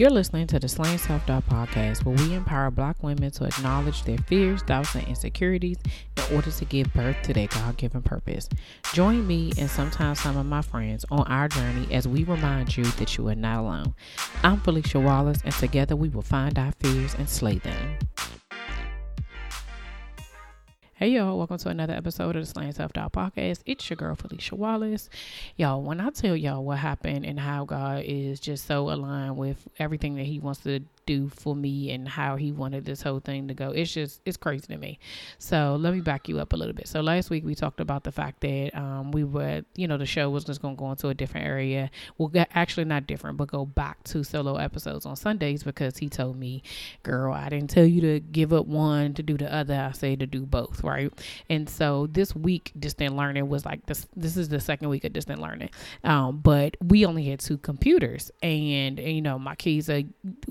You're listening to the Slaying Self Doubt podcast, where we empower Black women to acknowledge their fears, doubts, and insecurities in order to give birth to their God given purpose. Join me and sometimes some of my friends on our journey as we remind you that you are not alone. I'm Felicia Wallace, and together we will find our fears and slay them. Hey y'all, welcome to another episode of the Slaying Self Doubt Podcast. It's your girl Felicia Wallace. Y'all, when I tell y'all what happened and how God is just so aligned with everything that He wants to do for me and how he wanted this whole thing to go. It's just it's crazy to me. So let me back you up a little bit. So last week we talked about the fact that um, we were, you know, the show was just going to go into a different area. Well, actually not different, but go back to solo episodes on Sundays because he told me, "Girl, I didn't tell you to give up one to do the other. I say to do both, right?" And so this week, distant learning was like this. This is the second week of distant learning, um, but we only had two computers, and, and you know my kids are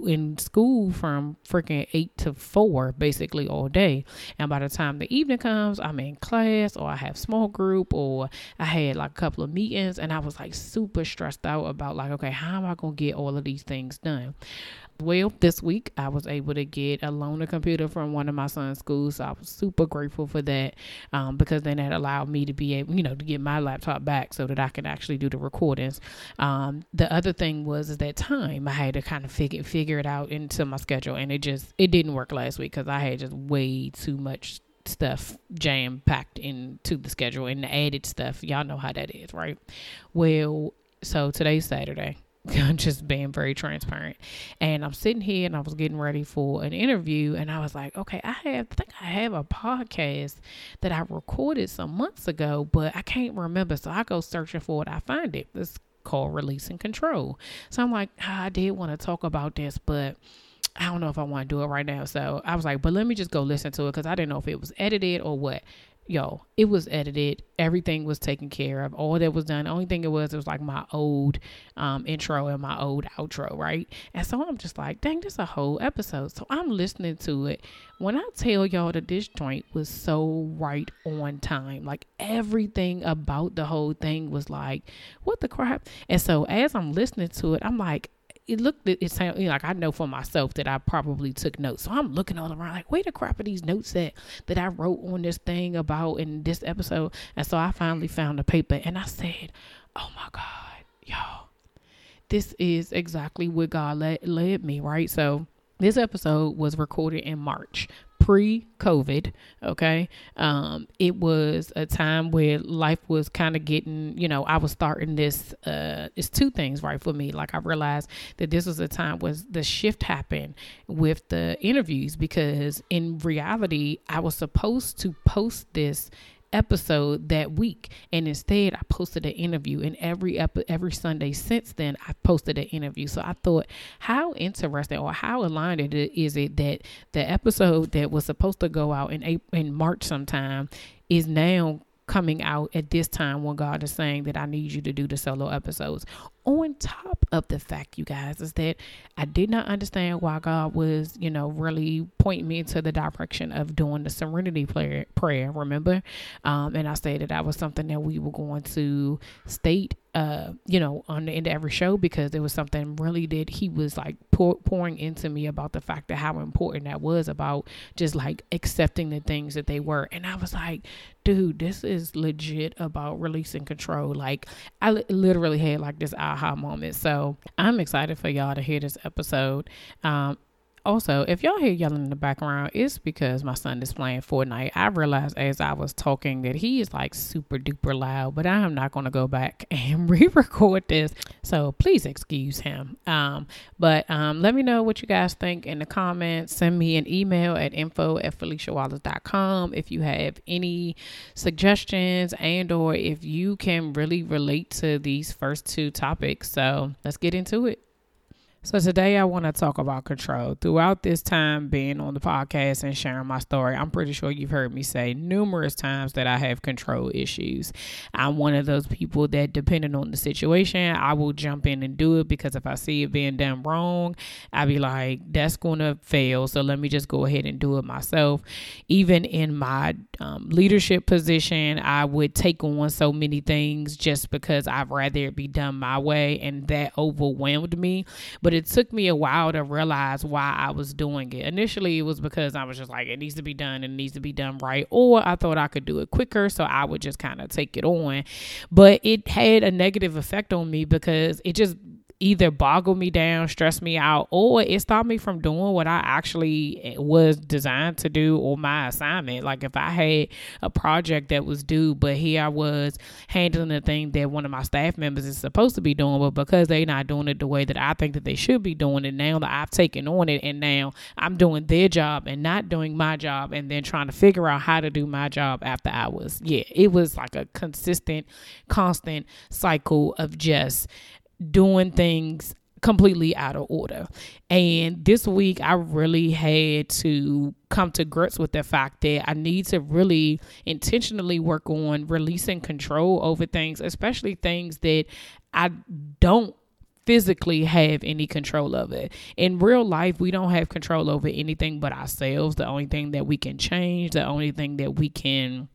in school from freaking eight to four basically all day. And by the time the evening comes, I'm in class or I have small group or I had like a couple of meetings and I was like super stressed out about like, okay, how am I to get all of these things done? Well, this week I was able to get a loaner computer from one of my son's schools. So I was super grateful for that um, because then that allowed me to be able, you know, to get my laptop back so that I could actually do the recordings. Um, the other thing was is that time I had to kind of figure figure it out into my schedule, and it just it didn't work last week because I had just way too much stuff jam packed into the schedule and the added stuff. Y'all know how that is, right? Well, so today's Saturday. just being very transparent. And I'm sitting here and I was getting ready for an interview and I was like, okay, I have I think I have a podcast that I recorded some months ago, but I can't remember. So I go searching for it. I find it. It's called Release and Control. So I'm like, oh, I did want to talk about this, but I don't know if I want to do it right now. So I was like, but let me just go listen to it because I didn't know if it was edited or what yo, it was edited. Everything was taken care of. All that was done. The only thing it was, it was like my old um, intro and my old outro, right? And so I'm just like, dang, this is a whole episode. So I'm listening to it. When I tell y'all that this joint was so right on time, like everything about the whole thing was like, what the crap? And so as I'm listening to it, I'm like, it looked it sounded like I know for myself that I probably took notes. So I'm looking all around like, where the crap are these notes that that I wrote on this thing about in this episode? And so I finally found the paper and I said, Oh my God, y'all, this is exactly what God led, led me, right? So this episode was recorded in March pre COVID. Okay. Um, it was a time where life was kind of getting, you know, I was starting this, uh, it's two things, right, for me. Like I realized that this was a time was the shift happened with the interviews because in reality, I was supposed to post this episode that week. And instead I posted an interview. And every ep- every Sunday since then I've posted an interview. So I thought how interesting or how aligned is it that the episode that was supposed to go out in April, in March sometime is now coming out at this time when God is saying that I need you to do the solo episodes. On top of the fact, you guys, is that I did not understand why God was, you know, really pointing me into the direction of doing the serenity prayer. prayer remember? Um, and I said that that was something that we were going to state uh, you know, on the end of every show because it was something really that he was like pour, pouring into me about the fact that how important that was about just like accepting the things that they were. And I was like, dude, this is legit about releasing control. Like, I li- literally had like this aha moment. So I'm excited for y'all to hear this episode. Um, also, if y'all hear yelling in the background, it's because my son is playing Fortnite. I realized as I was talking that he is like super duper loud, but I am not going to go back and re-record this. So please excuse him. Um, but um, let me know what you guys think in the comments. Send me an email at info at feliciawallace.com if you have any suggestions and or if you can really relate to these first two topics. So let's get into it. So today I want to talk about control. Throughout this time being on the podcast and sharing my story, I'm pretty sure you've heard me say numerous times that I have control issues. I'm one of those people that depending on the situation, I will jump in and do it because if I see it being done wrong, I'll be like, that's going to fail. So let me just go ahead and do it myself. Even in my um, leadership position, I would take on so many things just because I'd rather it be done my way and that overwhelmed me. But but it took me a while to realize why I was doing it. Initially, it was because I was just like, it needs to be done, and it needs to be done right, or I thought I could do it quicker, so I would just kind of take it on. But it had a negative effect on me because it just either boggle me down, stress me out, or it stopped me from doing what I actually eh, was designed to do or my assignment. Like if I had a project that was due, but here I was handling the thing that one of my staff members is supposed to be doing, but because they're not doing it the way that I think that they should be doing it, now that I've taken on it and now I'm doing their job and not doing my job and then trying to figure out how to do my job after hours. Yeah, it was like a consistent, constant cycle of just doing things completely out of order. And this week, I really had to come to grips with the fact that I need to really intentionally work on releasing control over things, especially things that I don't physically have any control of it. In real life, we don't have control over anything but ourselves. The only thing that we can change, the only thing that we can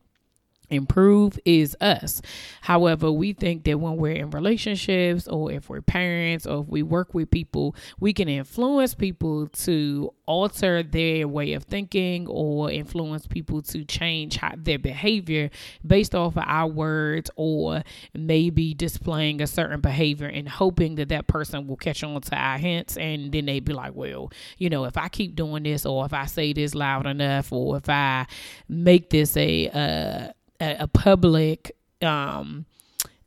improve is us. However, we think that when we're in relationships or if we're parents or if we work with people, we can influence people to alter their way of thinking or influence people to change their behavior based off of our words or maybe displaying a certain behavior and hoping that that person will catch on to our hints and then they'd be like, well, you know, if I keep doing this or if I say this loud enough or if I make this a uh a, a public um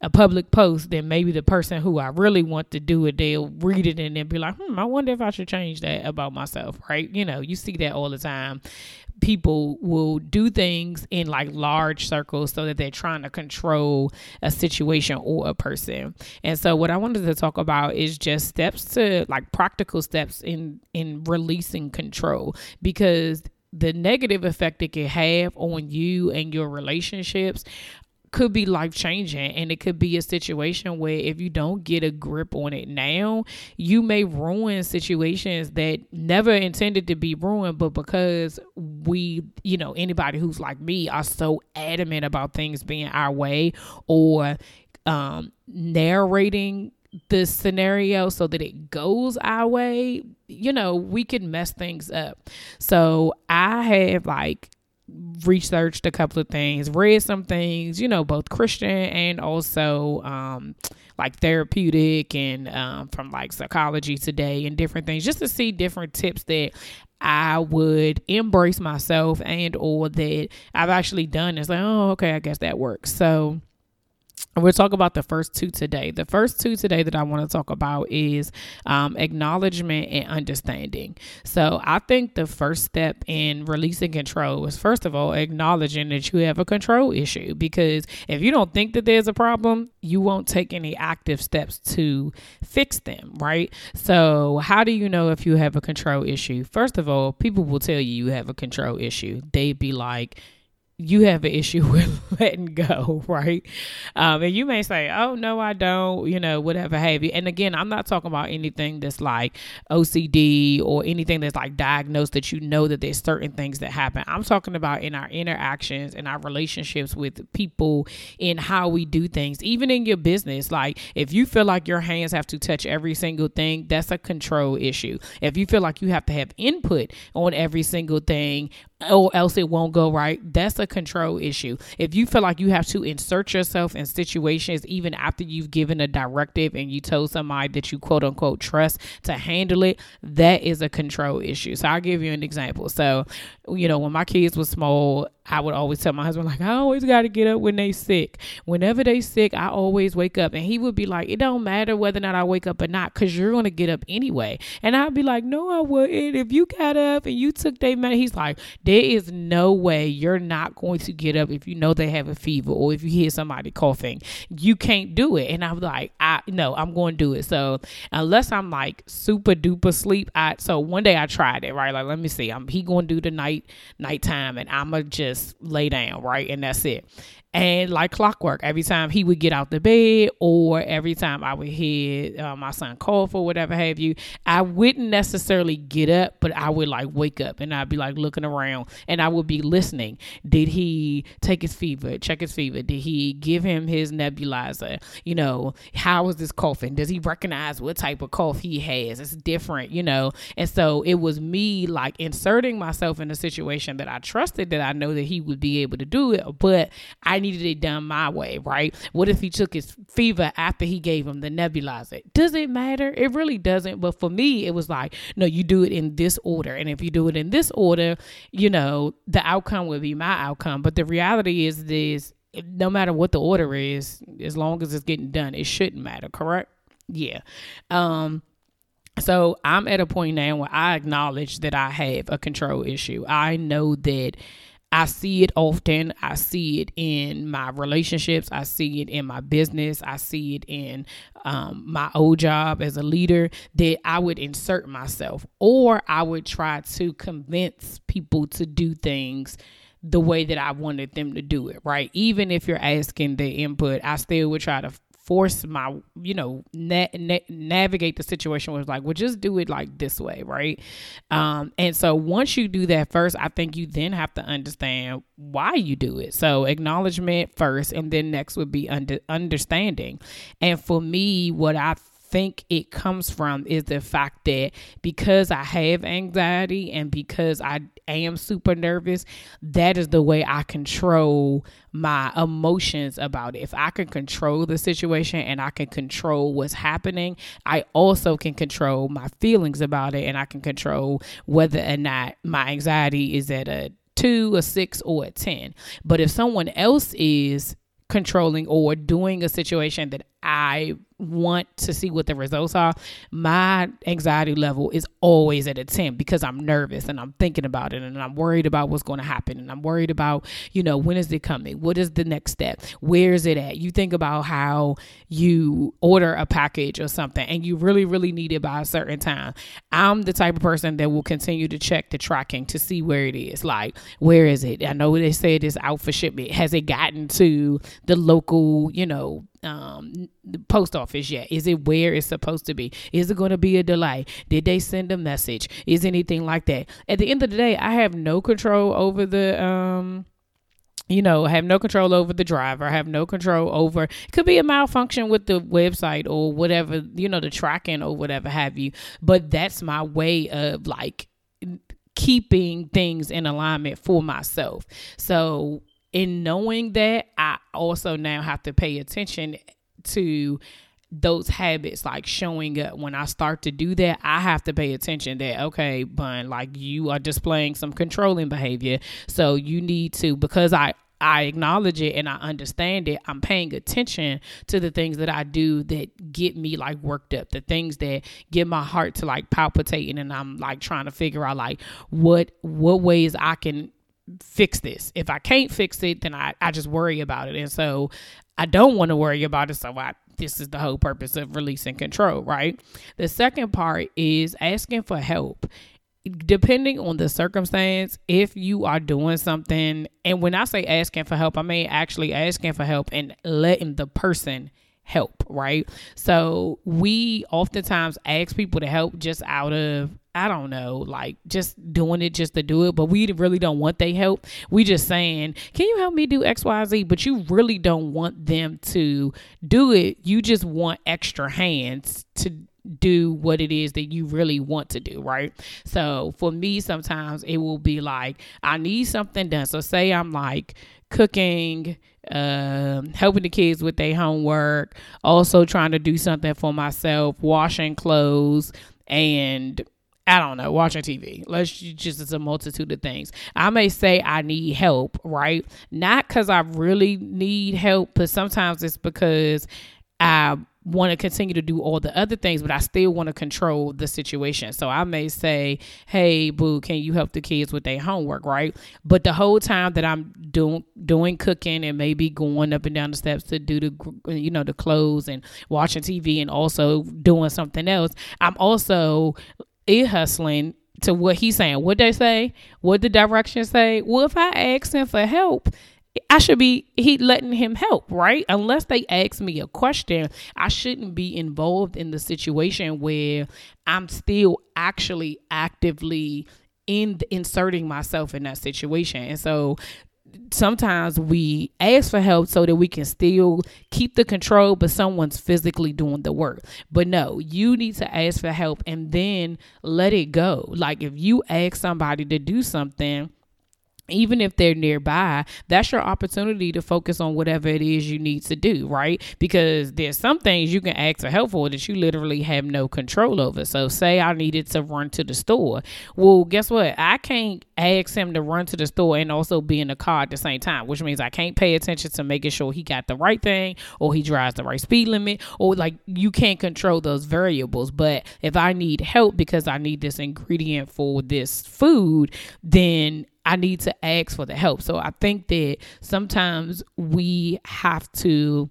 a public post, then maybe the person who I really want to do it, they'll read it and then be like, hmm, I wonder if I should change that about myself, right? You know, you see that all the time. People will do things in like large circles so that they're trying to control a situation or a person. And so what I wanted to talk about is just steps to like practical steps in in releasing control because the negative effect it can have on you and your relationships could be life changing and it could be a situation where if you don't get a grip on it now you may ruin situations that never intended to be ruined. But because we you know anybody who's like me are so adamant about things being our way or um narrating the scenario so that it goes our way, you know, we can mess things up. So I have like researched a couple of things, read some things, you know, both Christian and also um like therapeutic and um, from like psychology today and different things just to see different tips that I would embrace myself and or that I've actually done. It's like, oh, okay, I guess that works. So we'll talk about the first two today. The first two today that I want to talk about is um, acknowledgement and understanding. So I think the first step in releasing control is first of all acknowledging that you have a control issue because if you don't think that there's a problem, you won't take any active steps to fix them, right? So how do you know if you have a control issue? First of all, people will tell you you have a control issue. They'd be like, you have an issue with letting go, right? Um, and you may say, "Oh no, I don't," you know, whatever have you. And again, I'm not talking about anything that's like OCD or anything that's like diagnosed that you know that there's certain things that happen. I'm talking about in our interactions and our relationships with people, in how we do things, even in your business. Like if you feel like your hands have to touch every single thing, that's a control issue. If you feel like you have to have input on every single thing, or else it won't go right, that's a control issue. If you feel like you have to insert yourself in situations even after you've given a directive and you told somebody that you quote unquote trust to handle it, that is a control issue. So I'll give you an example. So, you know, when my kids were small, I would always tell my husband, like, I always got to get up when they sick. Whenever they sick, I always wake up. And he would be like, it don't matter whether or not I wake up or not, because you're going to get up anyway. And I'd be like, no, I wouldn't. If you got up and you took their medicine, he's like, there is no way you're not going to get up if you know they have a fever or if you hear somebody coughing. You can't do it. And I'm like, I no, I'm going to do it. So unless I'm like super duper sleep, I so one day I tried it, right? Like, let me see. I'm he going to do the night nighttime and I'ma just lay down, right? And that's it. And like clockwork, every time he would get out the bed or every time I would hear uh, my son cough or whatever have you, I wouldn't necessarily get up, but I would like wake up and I'd be like looking around and I would be listening. Did he take his fever, check his fever? Did he give him his nebulizer? You know, how is this coughing? Does he recognize what type of cough he has? It's different, you know? And so it was me like inserting myself in a situation that I trusted that I know that he would be able to do it, but I needed it done my way, right? What if he took his fever after he gave him the nebulizer? Does it matter? It really doesn't. But for me, it was like, no, you do it in this order. And if you do it in this order, you know, the outcome will be my outcome. But the reality is this no matter what the order is, as long as it's getting done, it shouldn't matter, correct? Yeah. Um, so I'm at a point now where I acknowledge that I have a control issue. I know that I see it often. I see it in my relationships. I see it in my business. I see it in um, my old job as a leader that I would insert myself or I would try to convince people to do things the way that I wanted them to do it, right? Even if you're asking the input, I still would try to force my, you know, na- na- navigate the situation was like, well, just do it like this way, right? Um, and so once you do that first, I think you then have to understand why you do it. So acknowledgement first, and then next would be under understanding. And for me, what I think it comes from is the fact that because I have anxiety and because I am super nervous, that is the way I control my emotions about it. If I can control the situation and I can control what's happening, I also can control my feelings about it and I can control whether or not my anxiety is at a two, a six, or a 10. But if someone else is controlling or doing a situation that I want to see what the results are, my anxiety level is always at a 10 because I'm nervous and I'm thinking about it and I'm worried about what's going to happen and I'm worried about, you know, when is it coming? What is the next step? Where is it at? You think about how you order a package or something and you really, really need it by a certain time. I'm the type of person that will continue to check the tracking to see where it is. Like, where is it? I know they said it's out for shipment. Has it gotten to the local, you know, um the post office yet? Is it where it's supposed to be? Is it going to be a delay? Did they send a message? Is anything like that? At the end of the day, I have no control over the um you know, I have no control over the driver, I have no control over it could be a malfunction with the website or whatever, you know, the tracking or whatever have you. But that's my way of like keeping things in alignment for myself. So in knowing that, I also now have to pay attention to those habits like showing up when i start to do that i have to pay attention that okay bun like you are displaying some controlling behavior so you need to because i I acknowledge it and I understand it. I'm paying attention to the things that I do that get me like worked up, the things that get my heart to like palpitating and I'm like trying to figure out like what what ways I can fix this. If I can't fix it, then I, I just worry about it. And so I don't want to worry about it. So I this is the whole purpose of releasing control, right? The second part is asking for help. Depending on the circumstance, if you are doing something, and when I say asking for help, I mean actually asking for help and letting the person help, right? So we oftentimes ask people to help just out of I don't know, like just doing it just to do it, but we really don't want their help. We just saying, "Can you help me do XYZ?" But you really don't want them to do it. You just want extra hands to do what it is that you really want to do, right? So for me, sometimes it will be like, I need something done. So say I'm like cooking, uh, helping the kids with their homework, also trying to do something for myself, washing clothes, and I don't know, watching TV. Let's just, it's a multitude of things. I may say I need help, right? Not because I really need help, but sometimes it's because I want to continue to do all the other things, but I still want to control the situation. So I may say, "Hey, boo, can you help the kids with their homework?" Right? But the whole time that I'm doing doing cooking and maybe going up and down the steps to do the you know the clothes and watching TV and also doing something else, I'm also ear hustling to what he's saying. What they say? What the directions say? Well, if I ask him for help, I should be he letting him help, right? Unless they ask me a question, I shouldn't be involved in the situation where I'm still actually actively in inserting myself in that situation. And so sometimes we ask for help so that we can still keep the control, but someone's physically doing the work. But no, you need to ask for help and then let it go. Like if you ask somebody to do something, even if they're nearby, that's your opportunity to focus on whatever it is you need to do, right? Because there's some things you can ask for help for that you literally have no control over. So, say I needed to run to the store. Well, guess what? I can't ask him to run to the store and also be in the car at the same time, which means I can't pay attention to making sure he got the right thing or he drives the right speed limit or like you can't control those variables. But if I need help because I need this ingredient for this food, then I need to ask for the help. So I think that sometimes we have to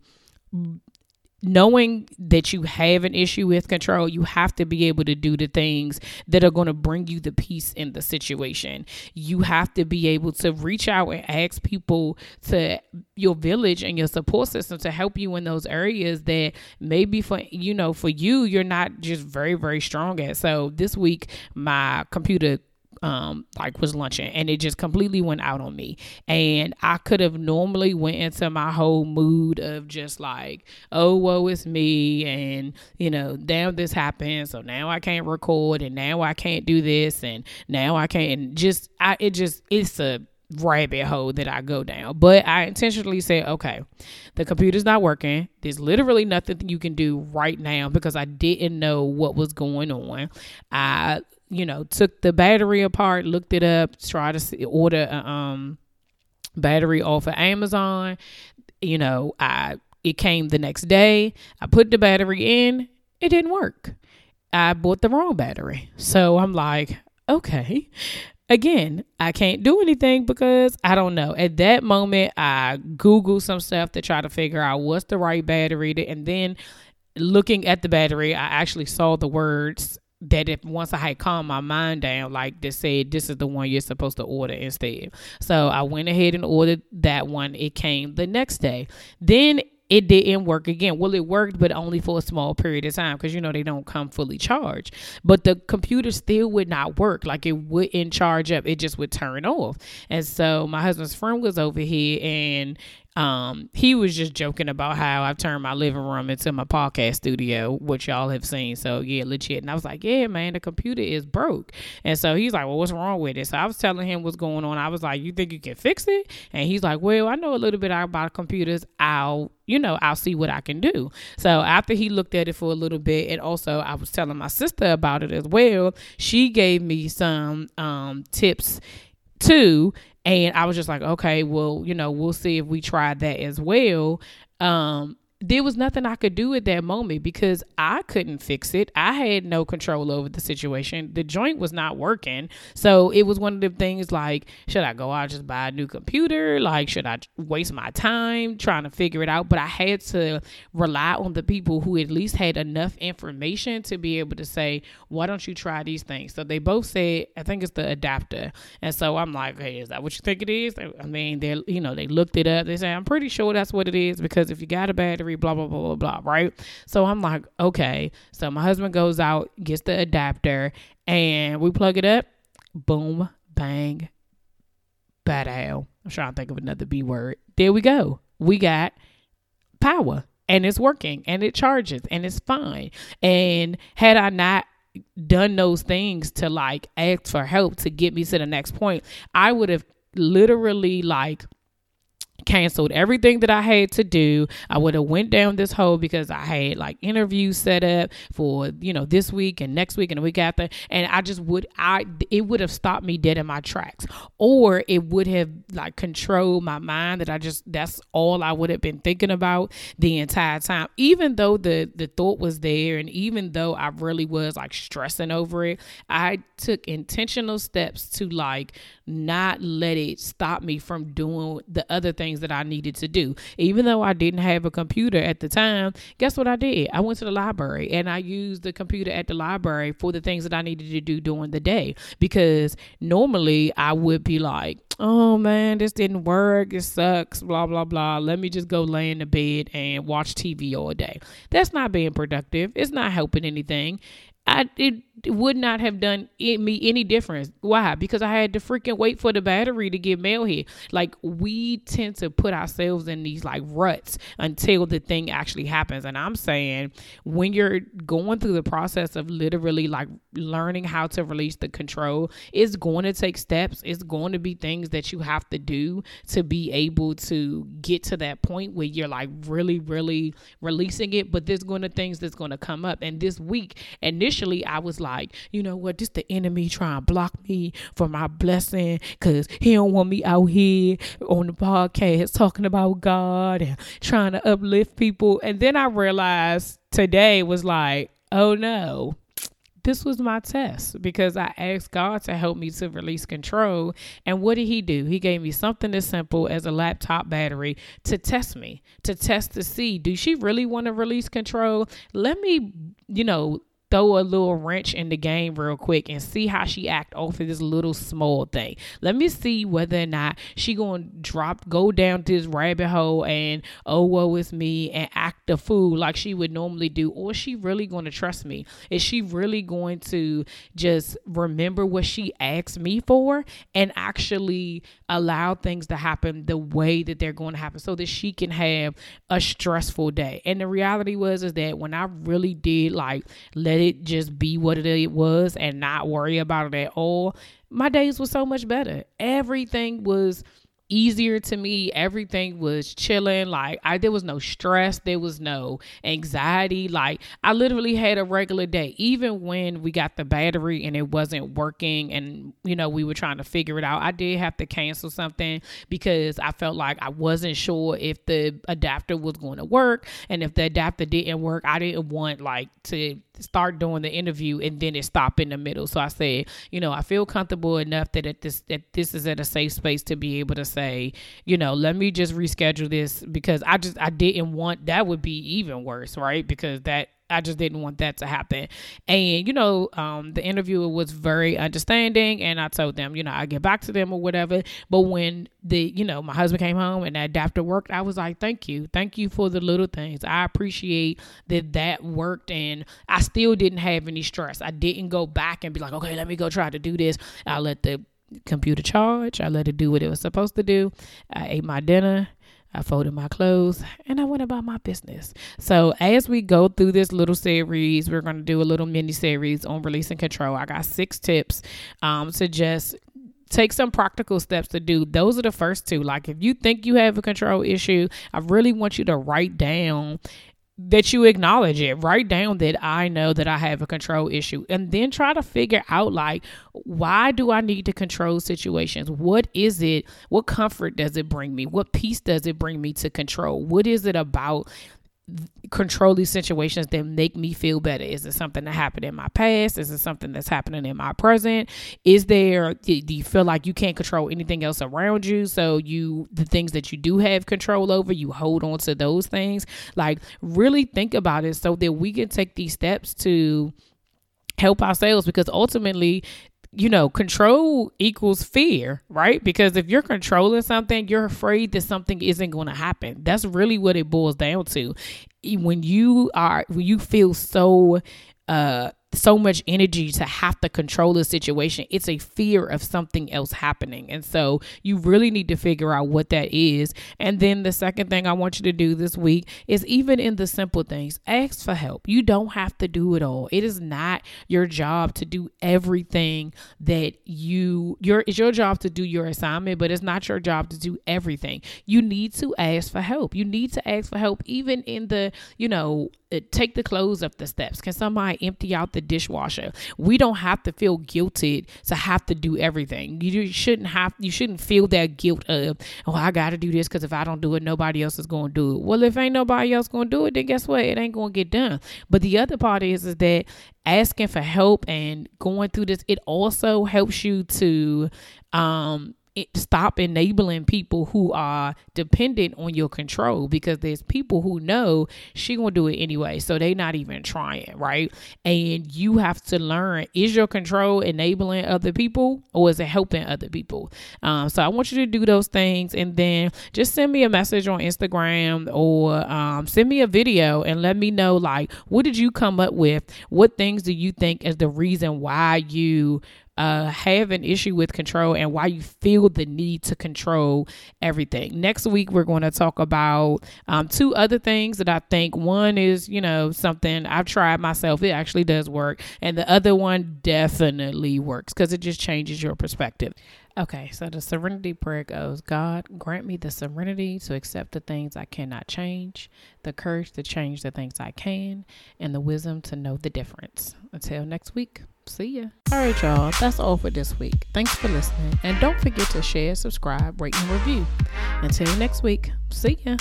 knowing that you have an issue with control, you have to be able to do the things that are going to bring you the peace in the situation. You have to be able to reach out and ask people to your village and your support system to help you in those areas that maybe for you know for you you're not just very very strong at. So this week my computer um like was lunching and it just completely went out on me and i could have normally went into my whole mood of just like oh woe is me and you know damn this happened so now i can't record and now i can't do this and now i can't and just i it just it's a rabbit hole that I go down. But I intentionally said, okay, the computer's not working. There's literally nothing you can do right now because I didn't know what was going on. I you know, took the battery apart, looked it up, tried to see, order a um, battery off of Amazon. You know, I it came the next day. I put the battery in, it didn't work. I bought the wrong battery. So I'm like, okay. Again, I can't do anything because I don't know. At that moment, I Googled some stuff to try to figure out what's the right battery. To, and then looking at the battery, I actually saw the words that if once I had calmed my mind down, like they said, this is the one you're supposed to order instead. So I went ahead and ordered that one. It came the next day. Then it didn't work again. Well, it worked, but only for a small period of time because you know they don't come fully charged. But the computer still would not work. Like it wouldn't charge up. It just would turn off. And so my husband's friend was over here and um, he was just joking about how I've turned my living room into my podcast studio, which y'all have seen. So yeah, legit. And I was like, yeah, man, the computer is broke. And so he's like, well, what's wrong with it? So I was telling him what's going on. I was like, you think you can fix it? And he's like, well, I know a little bit about computers. I'll, you know, I'll see what I can do. So after he looked at it for a little bit, and also I was telling my sister about it as well. She gave me some um, tips too and I was just like, okay, well, you know, we'll see if we try that as well. Um, there was nothing I could do at that moment because I couldn't fix it. I had no control over the situation. The joint was not working. So it was one of the things like, should I go out just buy a new computer? Like, should I waste my time trying to figure it out? But I had to rely on the people who at least had enough information to be able to say, why don't you try these things? So they both said, I think it's the adapter. And so I'm like, hey, is that what you think it is? I mean, they you know, they looked it up. They said, I'm pretty sure that's what it is because if you got a battery, blah, blah, blah, blah, blah, right? So I'm like, okay. So my husband goes out, gets the adapter, and we plug it up. Boom, bang, bad hell. I'm trying to think of another B word. There we go. We got power and it's working and it charges and it's fine. And had I not done those things to like ask for help to get me to the next point, I would have literally like canceled everything that I had to do. I would have went down this hole because I had like interviews set up for, you know, this week and next week and the week after. And I just would I it would have stopped me dead in my tracks. Or it would have like controlled my mind that I just that's all I would have been thinking about the entire time. Even though the the thought was there and even though I really was like stressing over it, I took intentional steps to like not let it stop me from doing the other things that I needed to do. Even though I didn't have a computer at the time, guess what I did? I went to the library and I used the computer at the library for the things that I needed to do during the day because normally I would be like, oh man, this didn't work. It sucks. Blah, blah, blah. Let me just go lay in the bed and watch TV all day. That's not being productive. It's not helping anything. I it would not have done it, me any difference. Why? Because I had to freaking wait for the battery to get mail here. Like we tend to put ourselves in these like ruts until the thing actually happens. And I'm saying when you're going through the process of literally like learning how to release the control, it's going to take steps. It's going to be things that you have to do to be able to get to that point where you're like really, really releasing it. But there's going to things that's going to come up. And this week, initially, I was like like, you know what, just the enemy trying to block me from my blessing because he don't want me out here on the podcast talking about God and trying to uplift people. And then I realized today was like, oh no, this was my test because I asked God to help me to release control. And what did He do? He gave me something as simple as a laptop battery to test me, to test to see, do she really want to release control? Let me, you know, throw a little wrench in the game real quick and see how she act off of this little small thing. Let me see whether or not she gonna drop go down this rabbit hole and oh woe is me and act a fool like she would normally do, or she really gonna trust me? Is she really going to just remember what she asked me for and actually allow things to happen the way that they're going to happen so that she can have a stressful day? And the reality was is that when I really did like let it just be what it was and not worry about it at all, my days were so much better. Everything was easier to me. Everything was chilling. Like I there was no stress, there was no anxiety. Like I literally had a regular day. Even when we got the battery and it wasn't working and you know, we were trying to figure it out. I did have to cancel something because I felt like I wasn't sure if the adapter was going to work and if the adapter didn't work, I didn't want like to start doing the interview and then it stopped in the middle. So I said, you know, I feel comfortable enough that at this that this is at a safe space to be able to say, you know, let me just reschedule this because I just I didn't want that would be even worse, right? Because that I just didn't want that to happen. And, you know, um, the interviewer was very understanding and I told them, you know, I get back to them or whatever. But when the, you know, my husband came home and that adapter worked, I was like, thank you. Thank you for the little things. I appreciate that that worked and I still didn't have any stress. I didn't go back and be like, okay, let me go try to do this. I let the computer charge. I let it do what it was supposed to do. I ate my dinner I folded my clothes and I went about my business. So, as we go through this little series, we're going to do a little mini series on releasing control. I got six tips um, to just take some practical steps to do. Those are the first two. Like, if you think you have a control issue, I really want you to write down that you acknowledge it. Write down that I know that I have a control issue and then try to figure out like why do I need to control situations? What is it? What comfort does it bring me? What peace does it bring me to control? What is it about control these situations that make me feel better? Is it something that happened in my past? Is it something that's happening in my present? Is there do you feel like you can't control anything else around you? So you the things that you do have control over, you hold on to those things. Like really think about it so that we can take these steps to help ourselves because ultimately you know, control equals fear, right? Because if you're controlling something, you're afraid that something isn't going to happen. That's really what it boils down to. When you are, when you feel so, uh, so much energy to have to control the situation. It's a fear of something else happening. And so you really need to figure out what that is. And then the second thing I want you to do this week is even in the simple things, ask for help. You don't have to do it all. It is not your job to do everything that you your it's your job to do your assignment, but it's not your job to do everything. You need to ask for help. You need to ask for help even in the, you know, uh, take the clothes up the steps. Can somebody empty out the dishwasher? We don't have to feel guilted to have to do everything. You shouldn't have. You shouldn't feel that guilt of oh I got to do this because if I don't do it, nobody else is to do it. Well, if ain't nobody else to do it, then guess what? It ain't to get done. But the other part is is that asking for help and going through this, it also helps you to um stop enabling people who are dependent on your control because there's people who know she gonna do it anyway so they not even trying right? And you have to learn is your control enabling other people or is it helping other people? Um, so i want you to do those things and then just send me a message on instagram or um, send me a video and let me know like what did you come up with? What things do you think is the reason why you uh, have an issue with control and why you feel the need to control everything. Next week, we're going to talk about um, two other things that I think one is, you know, something I've tried myself, it actually does work. And the other one definitely works because it just changes your perspective. Okay, so the serenity prayer goes God, grant me the serenity to accept the things I cannot change, the courage to change the things I can, and the wisdom to know the difference. Until next week, See ya. All right, y'all. That's all for this week. Thanks for listening. And don't forget to share, subscribe, rate, and review. Until next week, see ya.